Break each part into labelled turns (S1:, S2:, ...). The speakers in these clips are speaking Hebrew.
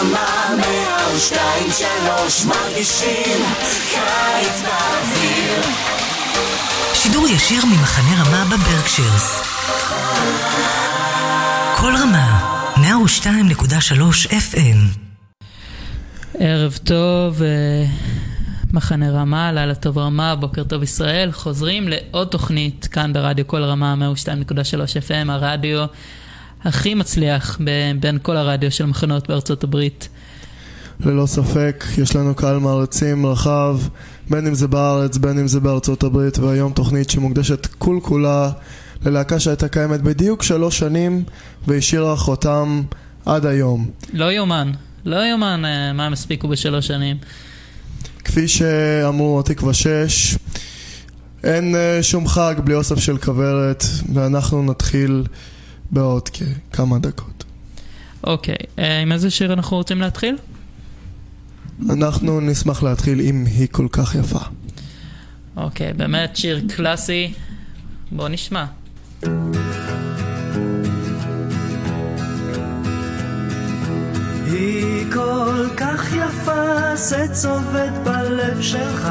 S1: רמה מאה ושתיים שלוש מרגישים קיץ באוויר
S2: שידור ישיר ממחנה רמה בברקשירס. כל רמה, 102.3 FM.
S3: ערב טוב, אה, מחנה רמה, לילה טוב רמה, בוקר טוב ישראל. חוזרים לעוד תוכנית כאן ברדיו כל רמה, 102.3 FM, הרדיו הכי מצליח בין כל הרדיו של מחנות בארצות הברית.
S4: ללא ספק, יש לנו קהל מעריצים רחב, בין אם זה בארץ, בין אם זה בארצות הברית, והיום תוכנית שמוקדשת כול כולה ללהקה שהייתה קיימת בדיוק שלוש שנים והשאירה חותם עד היום.
S3: לא יאומן, לא יאומן אה, מה הם הספיקו בשלוש שנים.
S4: כפי שאמרו התקווה 6, אין אה, שום חג בלי אוסף של כוורת, ואנחנו נתחיל בעוד כמה דקות.
S3: אוקיי, אה, עם איזה שיר אנחנו רוצים להתחיל?
S4: אנחנו נשמח להתחיל אם היא כל כך יפה.
S3: אוקיי, באמת שיר קלאסי. בוא נשמע.
S5: היא כל כך יפה, זה צובט בלב שלך,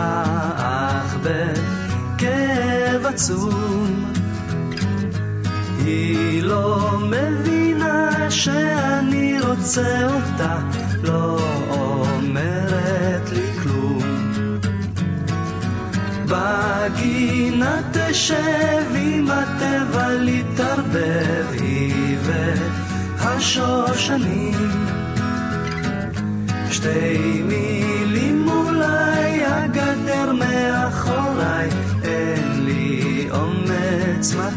S5: אך בכאב עצום. היא לא מבינה שאני רוצה אותה, לא אומרת לי כלום. בגינה תשב עם הטבע להתערבב, היא והשושנים. שתי מילים אולי, הגדר מאחוריי, אין לי אומץ מתאים.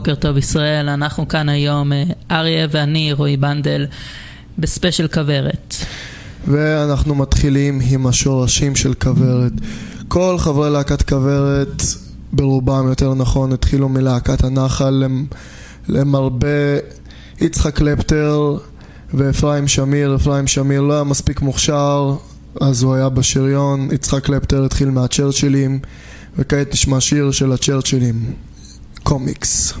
S3: בוקר טוב ישראל, אנחנו כאן היום, אה, אריה ואני, רועי בנדל, ב special כוורת.
S4: ואנחנו מתחילים עם השורשים של כוורת. כל חברי להקת כוורת, ברובם יותר נכון, התחילו מלהקת הנחל, למ- למעט יצחק קלפטר ואפרים שמיר. אפרים שמיר לא היה מספיק מוכשר, אז הוא היה בשריון. יצחק קלפטר התחיל מהצ'רצ'ילים, וכעת נשמע שיר של הצ'רצ'ילים, קומיקס.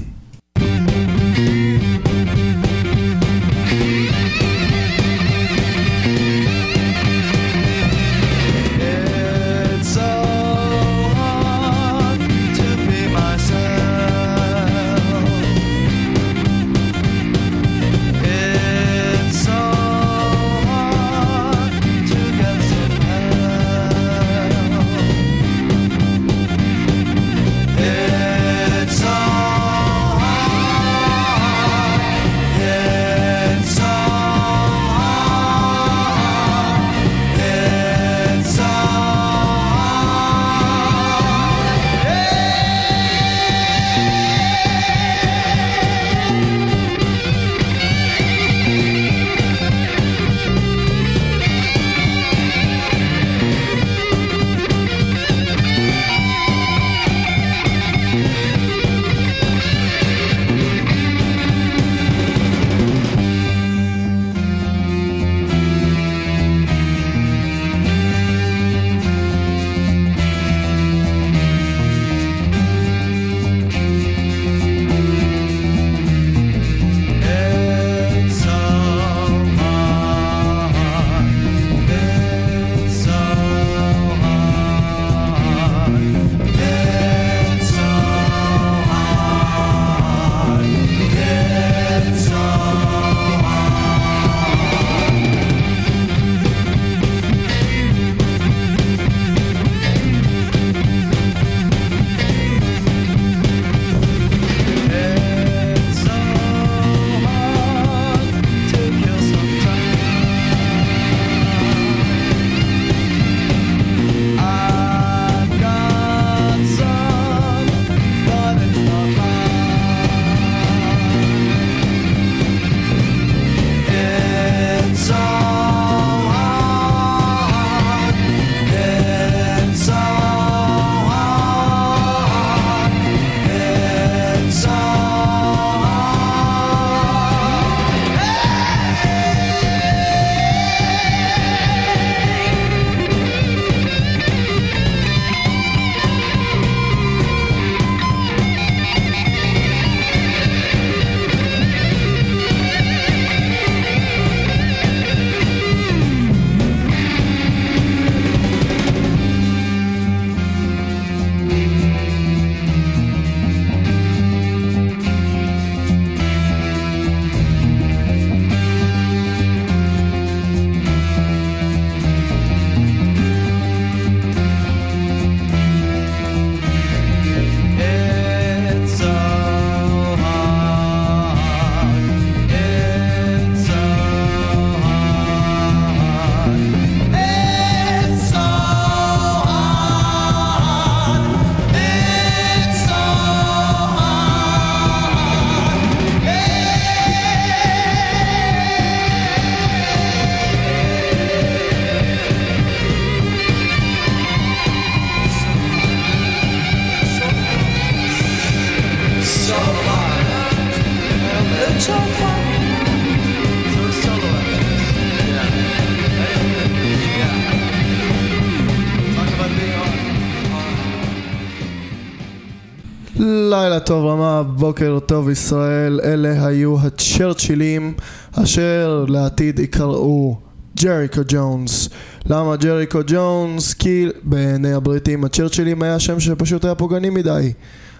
S4: לילה טוב רמה, בוקר טוב ישראל, אלה היו הצ'רצ'ילים אשר לעתיד יקראו ג'ריקו ג'ונס. למה ג'ריקו ג'ונס? כי בעיני הבריטים הצ'רצ'ילים היה שם שפשוט היה פוגעני מדי.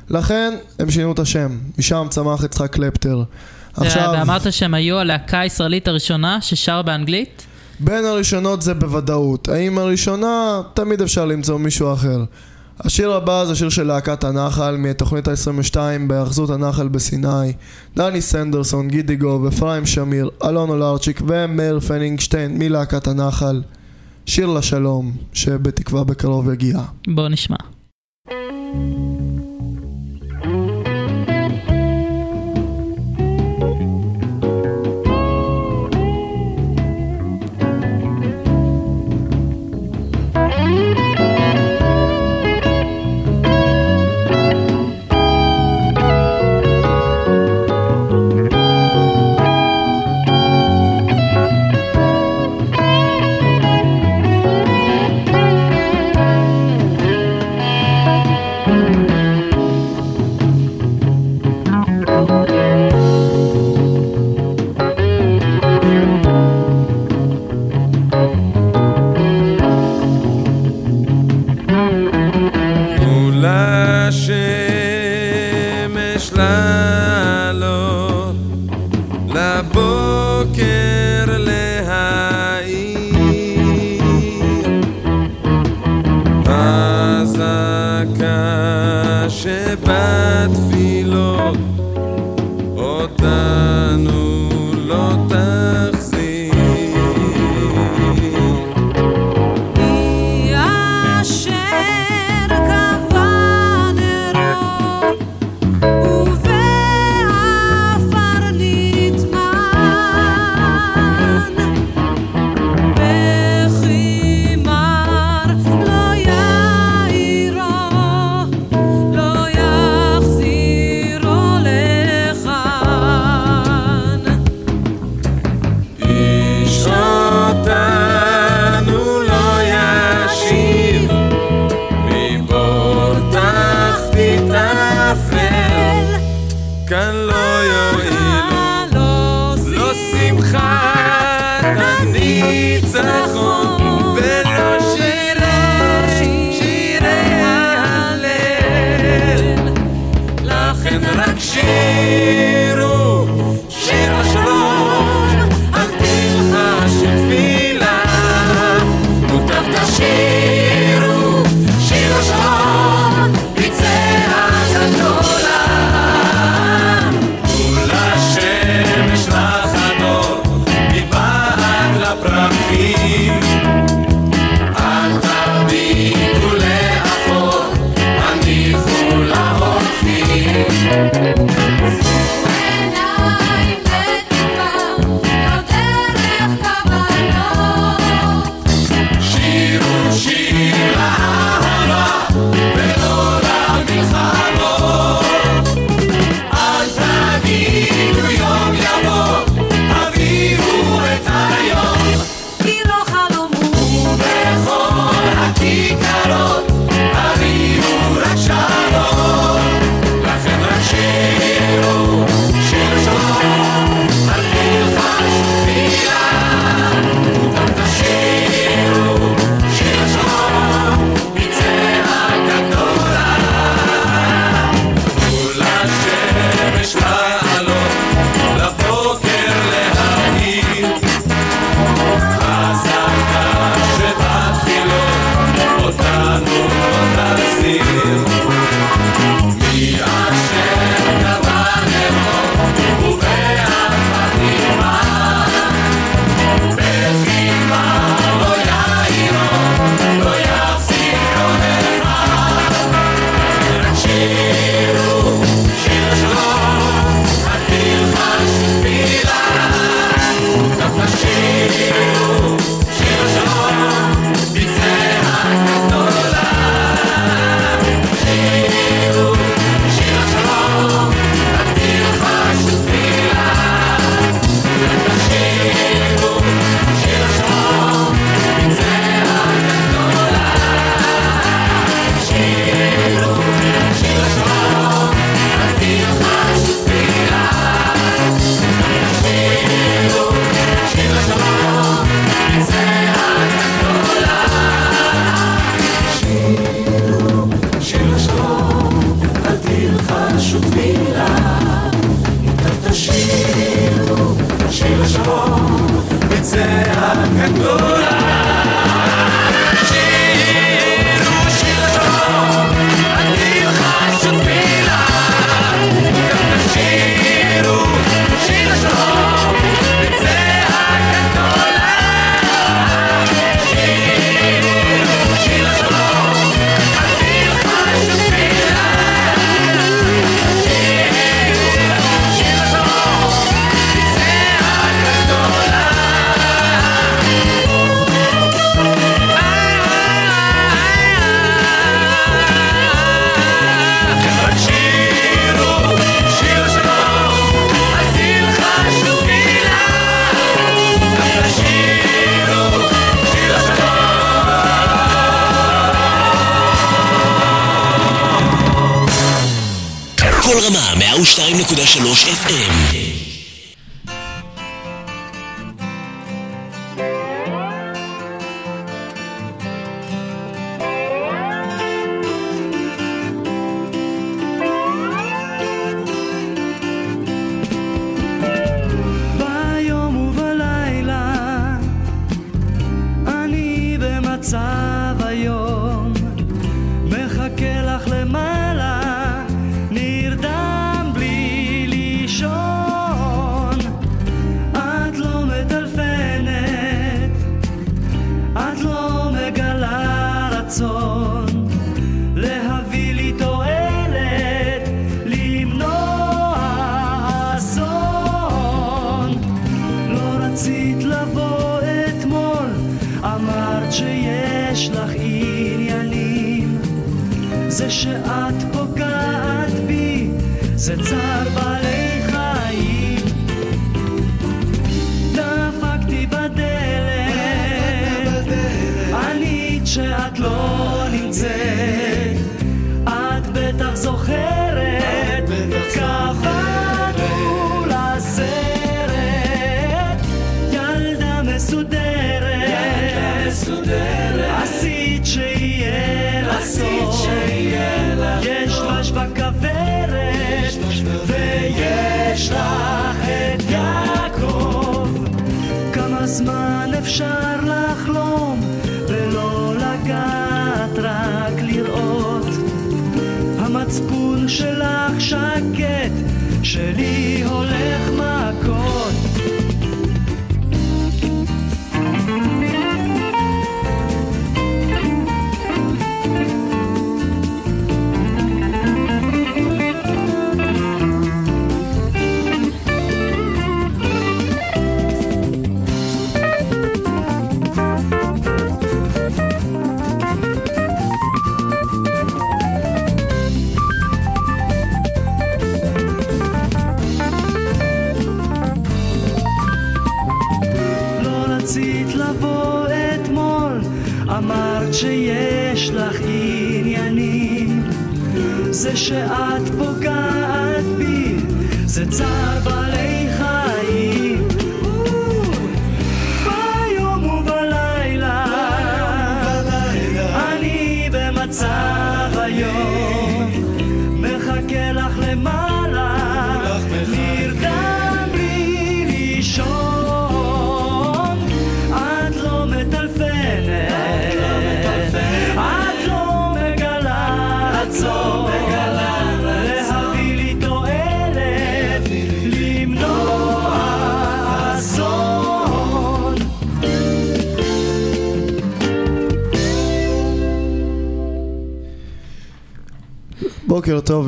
S4: לכן הם שינו את השם, משם צמח יצחק קלפטר. עכשיו,
S6: ואמרת שהם היו הלהקה הישראלית הראשונה ששרה באנגלית?
S4: בין הראשונות זה בוודאות. האם הראשונה? תמיד אפשר למצוא מישהו אחר. השיר הבא זה שיר של להקת הנחל מתוכנית ה-22 בהאחזות הנחל בסיני דני סנדרסון, גידיגו ואפרים שמיר, אלון אולרצ'יק ומאיר פנינגשטיין מלהקת הנחל שיר לשלום, שבתקווה בקרוב יגיע.
S6: בואו נשמע.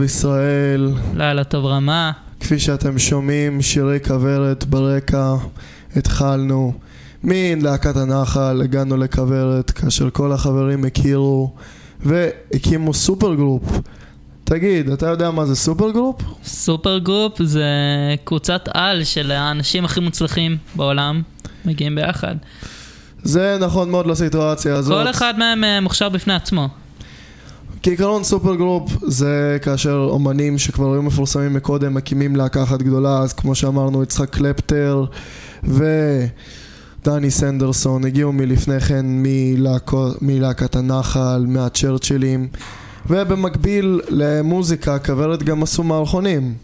S5: טוב
S4: ישראל,
S3: לילה טוב רמה.
S4: כפי שאתם שומעים, שירי כוורת ברקע, התחלנו מלהקת הנחל, הגענו לכוורת, כאשר כל החברים הכירו והקימו supergroup. תגיד, אתה יודע מה זה
S3: supergroup? supergroup זה קבוצת על של האנשים הכי מוצלחים בעולם, מגיעים ביחד.
S4: זה נכון מאוד לסיטואציה הזאת.
S3: כל אחד מהם אה, מוכשר בפני עצמו.
S4: כעיקרון supergroup זה כאשר אומנים שכבר היו מפורסמים מקודם מקימים להקה אחת גדולה, אז כמו שאמרנו יצחק קלפטר ודני סנדרסון הגיעו מלפני כן מלהקת הנחל, מהצ'רצ'ילים ובמקביל למוזיקה כוורת גם עשו מערכונים.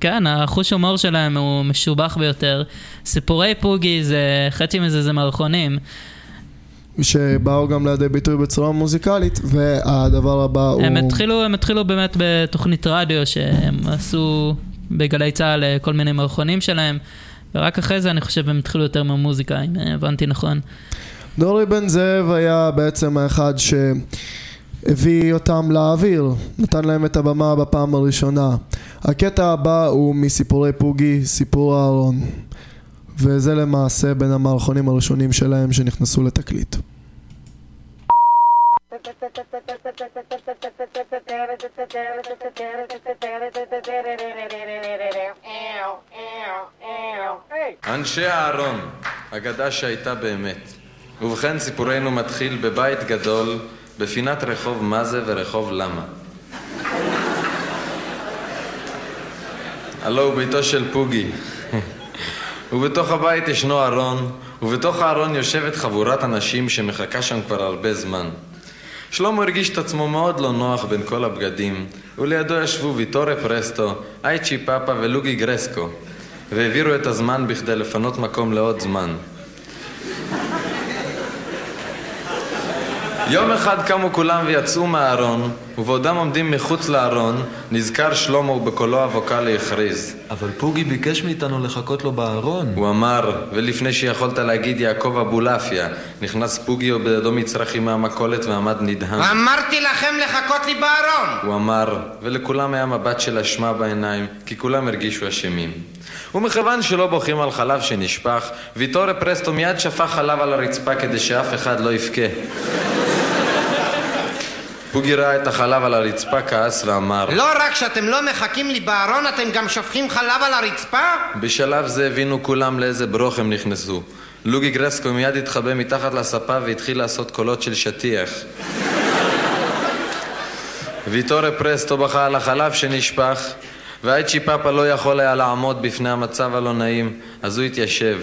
S3: כן, החוש הומור שלהם הוא משובח ביותר. סיפורי פוגי זה, חצי מזה זה מערכונים.
S4: שבאו גם לידי ביטוי בצורה מוזיקלית והדבר הבא הוא...
S3: הם התחילו, הם התחילו באמת בתוכנית רדיו שהם עשו בגלי צה"ל אה, כל מיני מערכונים שלהם, ורק אחרי זה אני חושב הם התחילו יותר מהמוזיקה, אם אה, הבנתי נכון.
S4: דורי בן זאב היה בעצם האחד שהביא אותם לאוויר, נתן להם את הבמה בפעם הראשונה. הקטע הבא הוא מסיפורי פוגי, סיפור אהרון. וזה למעשה בין המערכונים הראשונים שלהם שנכנסו לתקליט.
S6: אנשי אהרון, אגדה שהייתה באמת. ובכן, סיפורנו מתחיל בבית גדול, בפינת רחוב מה זה ורחוב למה. הלא הוא ביתו של פוגי. ובתוך הבית ישנו ארון, ובתוך הארון יושבת חבורת אנשים שמחכה שם כבר הרבה זמן. שלמה הרגיש את עצמו מאוד לא נוח בין כל הבגדים, ולידו ישבו ויטורי פרסטו, אייצ'י פאפה ולוגי גרסקו, והעבירו את הזמן בכדי לפנות מקום לעוד זמן. יום אחד קמו כולם ויצאו מהארון, ובעודם עומדים מחוץ לארון, נזכר שלמה ובקולו הווקאלי הכריז.
S7: אבל פוגי ביקש מאיתנו לחכות לו בארון.
S6: הוא אמר, ולפני שיכולת להגיד יעקב אבולעפיה, נכנס פוגי ובידו מצרכים מהמכולת ועמד נדהם.
S8: אמרתי לכם לחכות לי בארון!
S6: הוא אמר, ולכולם היה מבט של אשמה בעיניים, כי כולם הרגישו אשמים. ומכיוון שלא בוכים על חלב שנשפך, ויטורי פרסטו מיד שפך חלב על הרצפה כדי שאף אחד לא יבכה. פוגי ראה את החלב על הרצפה, כעס ואמר
S8: לא רק שאתם לא מחכים לי בארון, אתם גם שופכים חלב על הרצפה?
S6: בשלב זה הבינו כולם לאיזה ברוך הם נכנסו. לוגי גרסקו מיד התחבא מתחת לספה והתחיל לעשות קולות של שטיח. ויטורי פרסטו בכה על החלב שנשפך, והאייצ'י פאפה לא יכול היה לעמוד בפני המצב הלא נעים, אז הוא התיישב.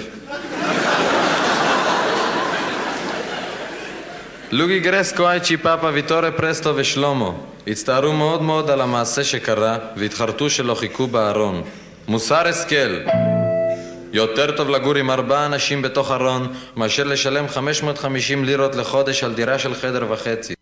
S6: לוגי גרסקו, אייצ'י פאפה, ויטורי פרסטו ושלמה הצטערו מאוד מאוד על המעשה שקרה והתחרטו שלא חיכו בארון. מוסר השכל יותר טוב לגור עם ארבעה אנשים בתוך ארון מאשר לשלם 550 לירות לחודש על דירה של חדר וחצי.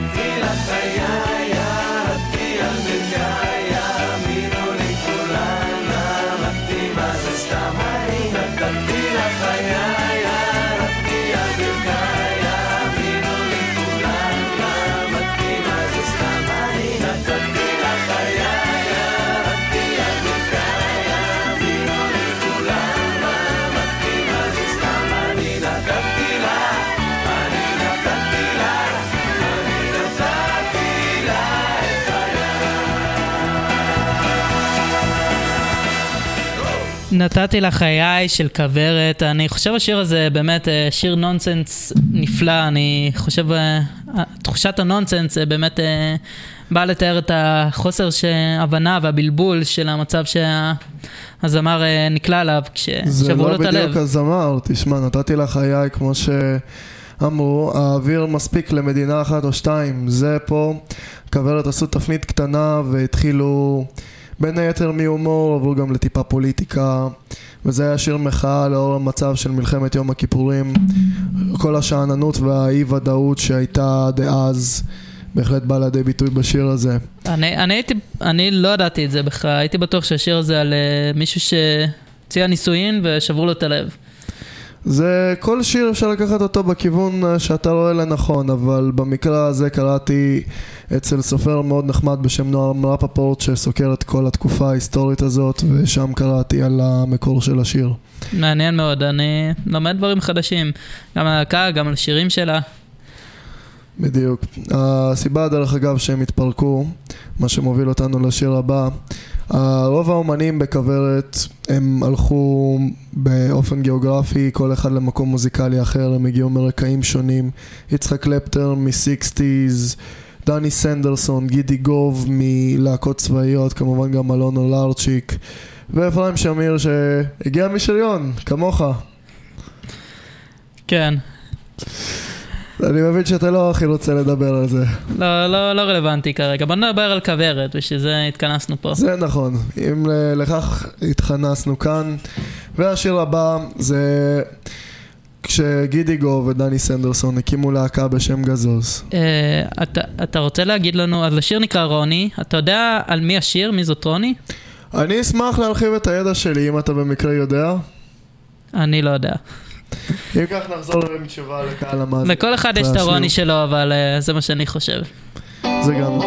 S5: כשנתתי לחיי נתתי לחיי
S3: של כוורת, אני חושב השיר הזה באמת אה, שיר נונסנס נפלא, אני חושב אה, תחושת הנונסנס אה, באמת אה, באה לתאר את החוסר הבנה והבלבול של המצב שהזמר נקלע אליו
S4: זה
S3: כששברו
S4: לא
S3: לו את הלב.
S4: בדיוק הזמר, תשמע, נתתי לך חיי כמו ש...
S6: אמרו, האוויר מספיק למדינה אחת או שתיים. זה פה, כוורת עשו תפנית קטנה והתחילו בין היתר מהומור, עברו גם לטיפה פוליטיקה. וזה היה שיר מחאה לאור המצב של מלחמת יום הכיפורים. כל השאננות והאי ודאות שהייתה דאז בהחלט באה לידי ביטוי בשיר הזה.
S3: אני, אני הייתי, אני לא ידעתי את זה בכלל, הייתי בטוח שהשיר הזה על אה, מישהו שהציע נישואין ושברו לו את הלב.
S6: זה כל שיר אפשר לקחת אותו בכיוון אה, שאתה רואה לנכון, אבל במקרה הזה קראתי אצל סופר מאוד נחמד בשם נועם רפפורט שסוקר את כל התקופה ההיסטורית הזאת, ושם קראתי על המקור של השיר.
S3: מעניין מאוד, אני לומד דברים חדשים, גם על הלהקה, גם על שירים שלה.
S6: בדיוק. הסיבה, דרך אגב, שהם התפרקו, מה שמוביל אותנו לשיר הבא, רוב האומנים בכוורת הם הלכו באופן גיאוגרפי, כל אחד למקום מוזיקלי אחר, הם הגיעו מרקעים שונים. יצחק קלפטר מ-60's, דני סנדרסון, גידי גוב מלהקות צבאיות, כמובן גם אלון אולרצ'יק, ואפרים שמיר שהגיע משריון, כמוך.
S3: כן,
S6: אני מבין שאתה לא הכי רוצה לדבר על זה.
S3: לא, לא, לא רלוונטי כרגע. בוא נדבר על כוורת, בשביל זה התכנסנו פה.
S6: זה נכון, אם ל- לכך התכנסנו כאן. והשיר הבא זה כשגידיגו ודני סנדרסון הקימו להקה בשם גזוז.
S3: אה, אתה, אתה רוצה להגיד לנו, אז השיר נקרא רוני, אתה יודע על מי השיר? מי זאת רוני?
S6: אני אשמח להרחיב את הידע שלי אם אתה במקרה יודע.
S3: אני לא יודע.
S6: אם כך נחזור עם תשובה לקהל המאזין.
S3: לכל אחד יש את. הרוני שלו, אבל אה, זה מה שאני חושב.
S6: זה גם.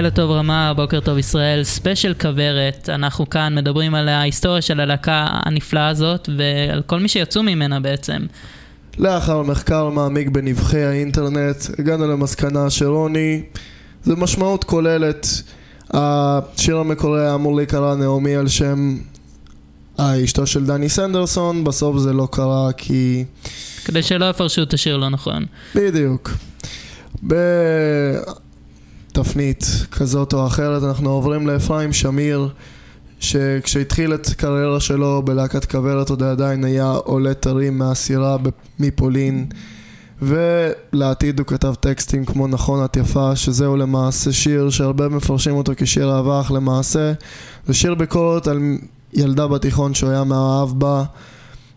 S3: לילה טוב רמה, בוקר טוב ישראל, ספיישל כוורת. אנחנו כאן מדברים על ההיסטוריה של הלהקה הנפלאה הזאת ועל כל מי שיצאו ממנה בעצם.
S4: לאחר מחקר מעמיק בנבחי האינטרנט, הגענו למסקנה שרוני זה משמעות כוללת. השיר המקורי היה אמור להיקרא נעמי על שם אשתו של דני סנדרסון, בסוף זה לא קרה כי...
S3: כדי שלא יפרשו את השיר לא נכון.
S4: בדיוק. בתפנית כזאת או אחרת אנחנו עוברים לאפרים שמיר שכשהתחיל את הקריירה שלו בלהקת כוורת עוד עדיין היה עולה טרי מהסירה מפולין ולעתיד הוא כתב טקסטים כמו נכון את יפה שזהו למעשה שיר שהרבה מפרשים אותו כשיר אהבה אך למעשה. זה שיר ביקורת על ילדה בתיכון שהוא היה מאוהב בה.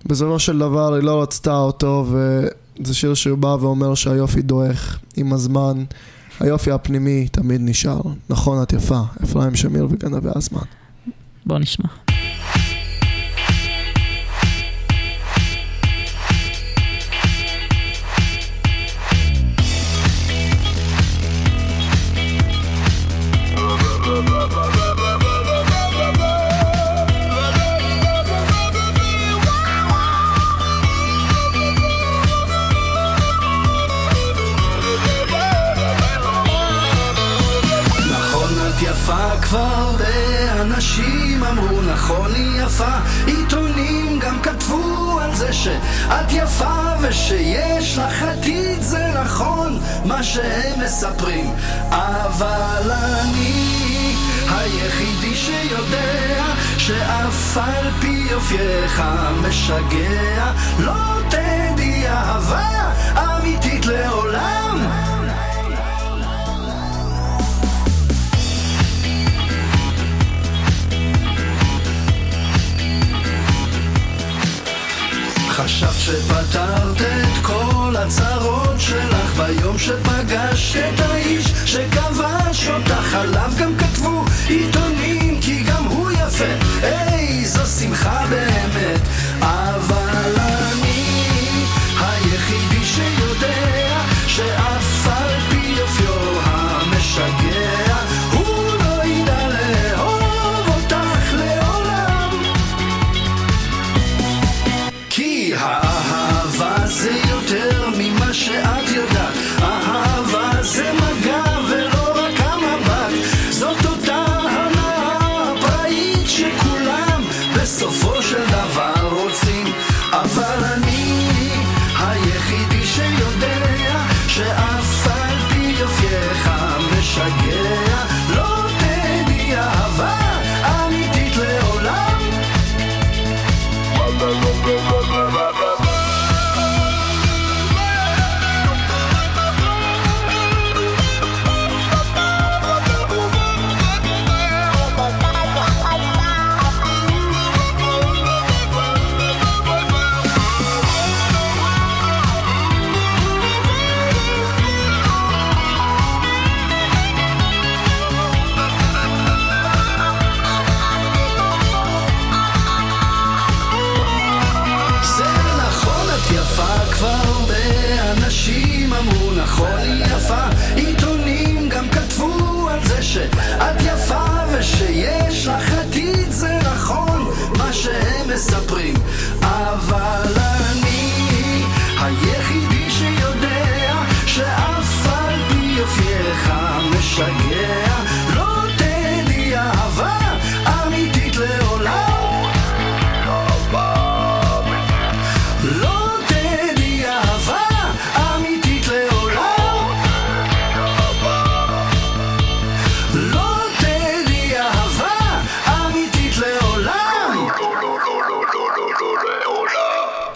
S4: בסופו של דבר היא לא רצתה אותו וזה שיר שהוא בא ואומר שהיופי דועך עם הזמן היופי הפנימי תמיד נשאר. נכון את יפה. אפרים שמיר וגנבי הזמן.
S3: בואו נשמע.
S9: עתיד זה נכון מה שהם מספרים. אבל אני היחידי שיודע שאף על פי יופייך משגע לא תדעי אהבה אמיתית לעולם חשבת שפתרת את כל הצרות שלך ביום שפגשת את האיש שכבש אותך עליו גם כתבו עיתונים כי גם הוא יפה. איזו שמחה באמת. אבל אני היחידי שיודע שאף על פי יופיו המשגע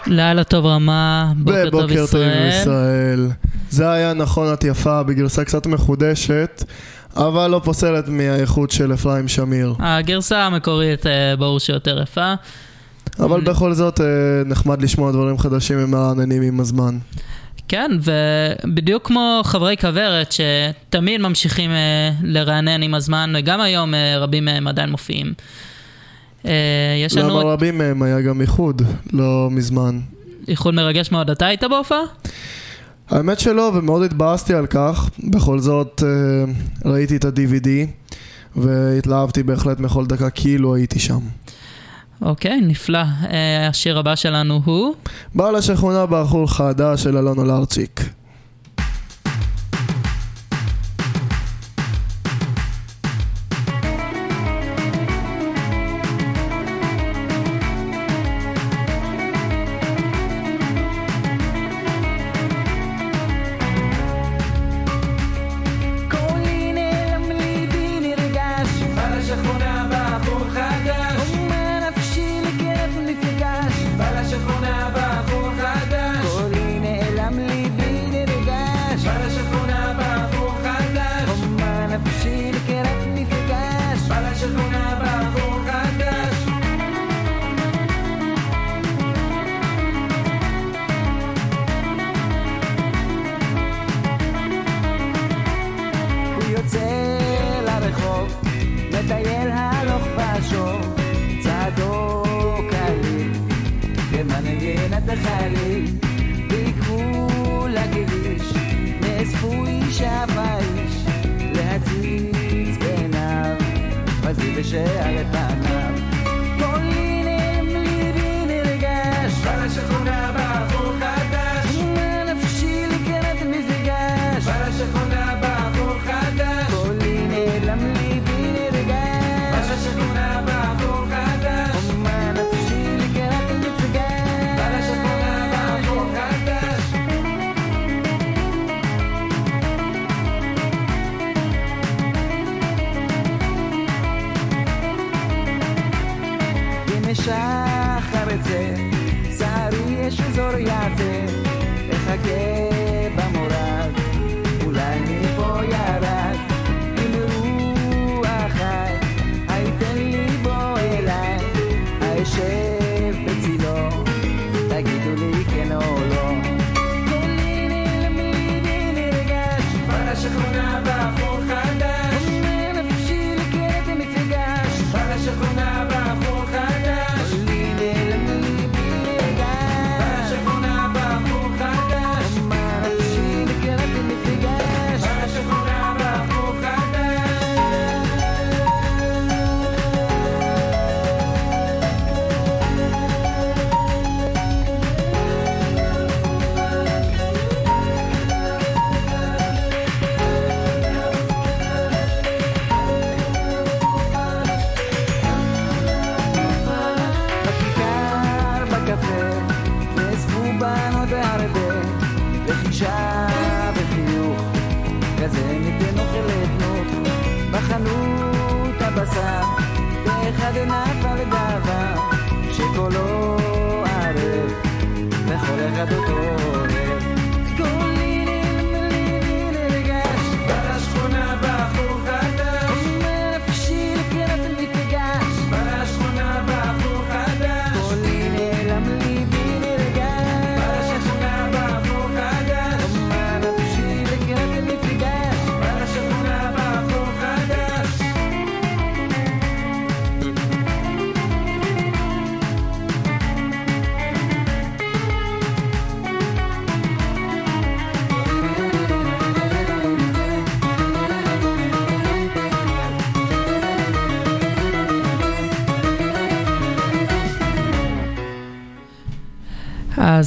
S3: לילה טוב רמה, בוקר טוב
S4: ובוקר טוב
S3: ישראל.
S4: ישראל. זה היה נכון את יפה בגרסה קצת מחודשת, אבל לא פוסלת מהאיכות של אפרים שמיר.
S3: הגרסה המקורית אה, ברור שיותר יפה.
S4: אבל בכל זאת אה, נחמד לשמוע דברים חדשים ומרעננים עם הזמן.
S3: כן, ובדיוק כמו חברי כוורת שתמיד ממשיכים אה, לרענן עם הזמן, וגם היום רבים מהם עדיין מופיעים. אה, יש לנו
S4: למה רבים מהם היה גם איחוד, לא מזמן.
S3: איחוד מרגש מאוד. אתה היית בהופעה?
S10: האמת שלא, ומאוד התבאסתי על כך. בכל זאת, אה, ראיתי את ה-DVD, והתלהבתי בהחלט מכל דקה כאילו הייתי שם.
S3: אוקיי, נפלא. אה, השיר הבא שלנו הוא...
S10: בעל השכונה בחור חדש של אלונה לארצ'יק.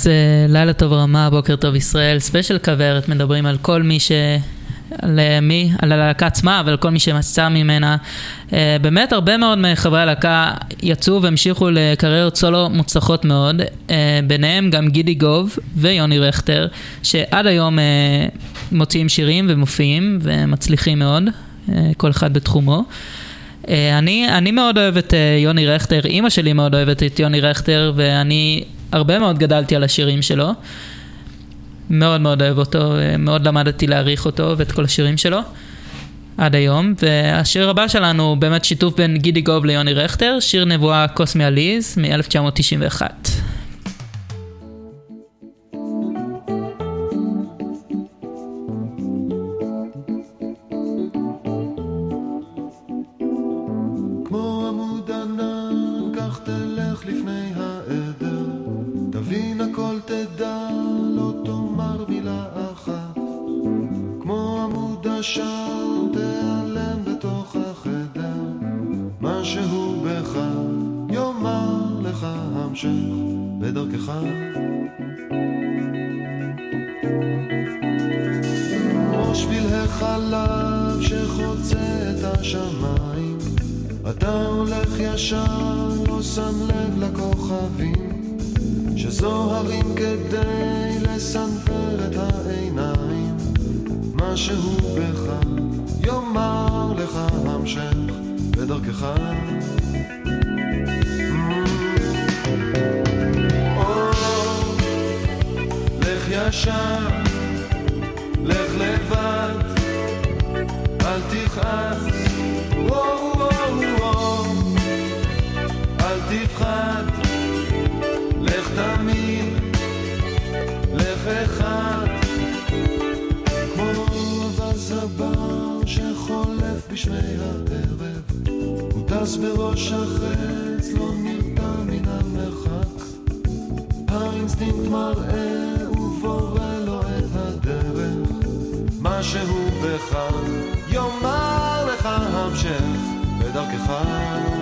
S3: אז אה, לילה טוב רמה, בוקר טוב ישראל, ספיישל כוורת, מדברים על כל מי ש... על אה, מי? על הלהקה עצמה, אבל כל מי שמצא ממנה. אה, באמת הרבה מאוד מחברי הלהקה יצאו והמשיכו לקריירות סולו מוצלחות מאוד, אה, ביניהם גם גידי גוב ויוני רכטר, שעד היום אה, מוציאים שירים ומופיעים ומצליחים מאוד, אה, כל אחד בתחומו. אני, אני מאוד אוהב את יוני רכטר, אימא שלי מאוד אוהבת את יוני רכטר, ואני הרבה מאוד גדלתי על השירים שלו. מאוד מאוד אוהב אותו, מאוד למדתי להעריך אותו ואת כל השירים שלו עד היום. והשיר הבא שלנו הוא באמת שיתוף בין גידי גוב ליוני רכטר, שיר נבואה קוסמי עליז מ-1991.
S11: משהו בך יאמר לך המשך בדרכך. או, לך ישר, לך לבד, אל תכעס, טס בראש החץ, לא נרתע מן המרחק. האינסטינקט מראה ובורא לו את הדרך, משהו בך יאמר לך המשך בדרכך.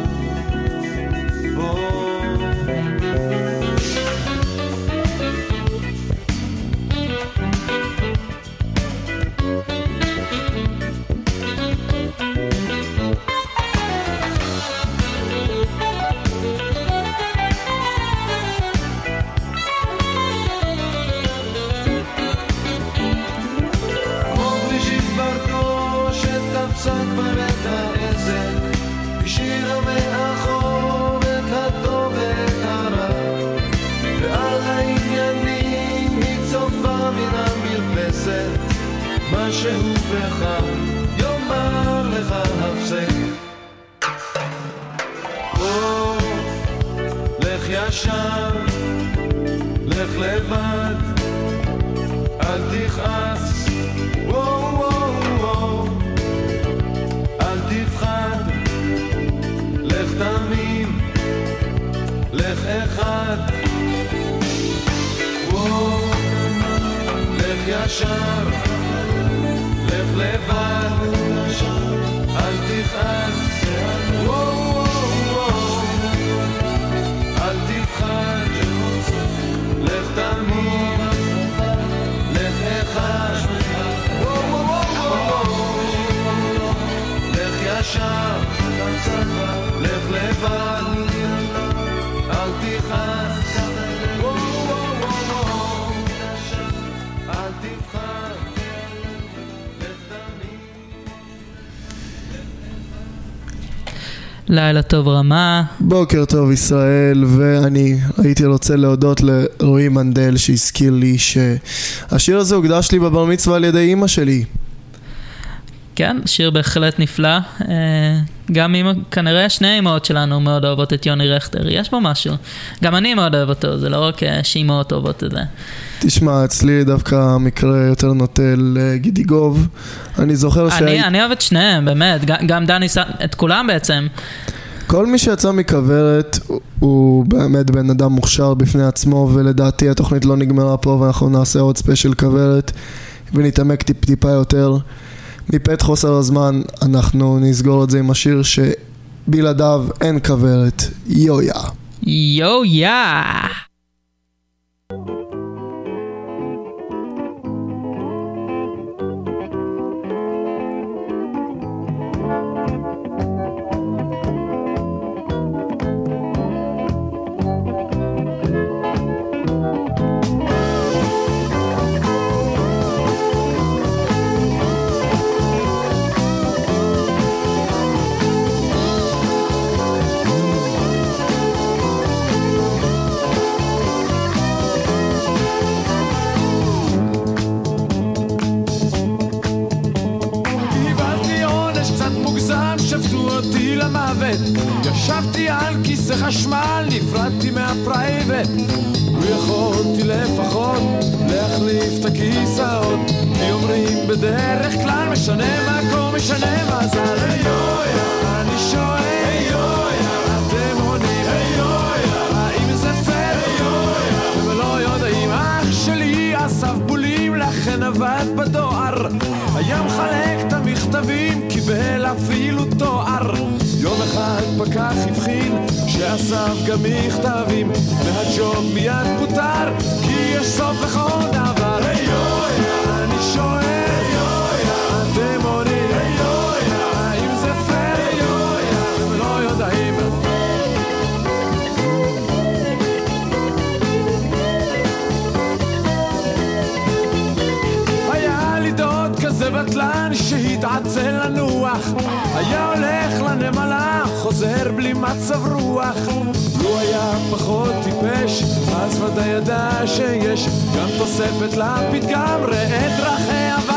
S11: משהו בך יאמר לך הפסק. ישר, לך לבד, אל תכעס, וואו וואו וואו, אל תפחד, לך תמים, לך אחד, וואו, לך ישר, לבד, אל תכעס, אל תפחד, לך תמים, לך אחד, לך ישר, לך לבד,
S3: לילה טוב רמה.
S4: בוקר טוב ישראל, ואני הייתי רוצה להודות לרועי מנדל שהזכיר לי שהשיר הזה הוקדש לי בבר מצווה על ידי אימא שלי.
S3: כן, שיר בהחלט נפלא. אה, גם אמא, כנראה שני אמהות שלנו מאוד אוהבות את יוני רכטר, יש בו משהו. גם אני מאוד אוהב אותו, זה לא רק אה, שאימהות אוהבות את זה.
S4: תשמע, אצלי דווקא המקרה יותר נוטה לגידיגוב. אני זוכר
S3: אני,
S4: שהייתי...
S3: אני אוהב את שניהם, באמת, גם, גם דני, ס- את כולם בעצם.
S4: כל מי שיצא מכוורת הוא- הוא באמת בן אדם מוכשר בפני עצמו ולדעתי התוכנית לא נגמרה פה ואנחנו נעשה עוד ספיישל כוורת ונתעמק טיפ טיפה יותר. מפאת חוסר הזמן אנחנו נסגור את זה עם השיר שבלעדיו אין כוורת, יויה.
S3: יו
S5: אפילו תואר. יום אחד
S6: כך הבחין שאסף גם מכתבים מהג'וב מיד פוטר כי יש סוף לכל דבר אני שואל לנוח היה הולך לנמלה, חוזר בלי מצב רוח. לו היה פחות טיפש, אז ודאי ידע שיש גם תוספת לפתגם, ראה דרכיה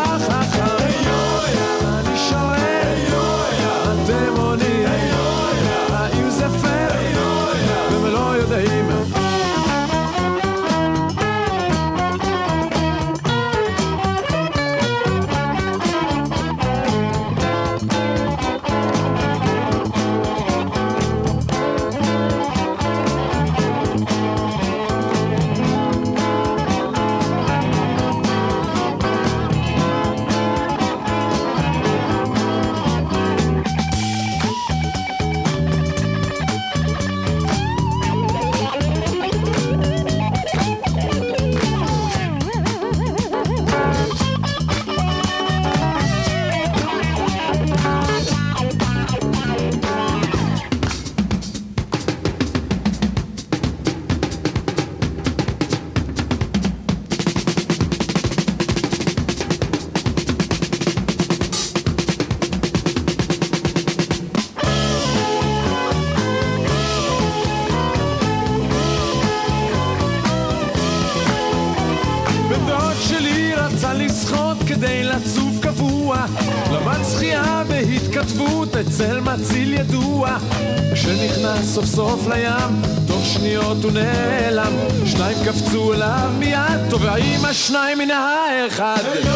S6: השניים מן האחד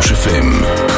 S12: 3 FM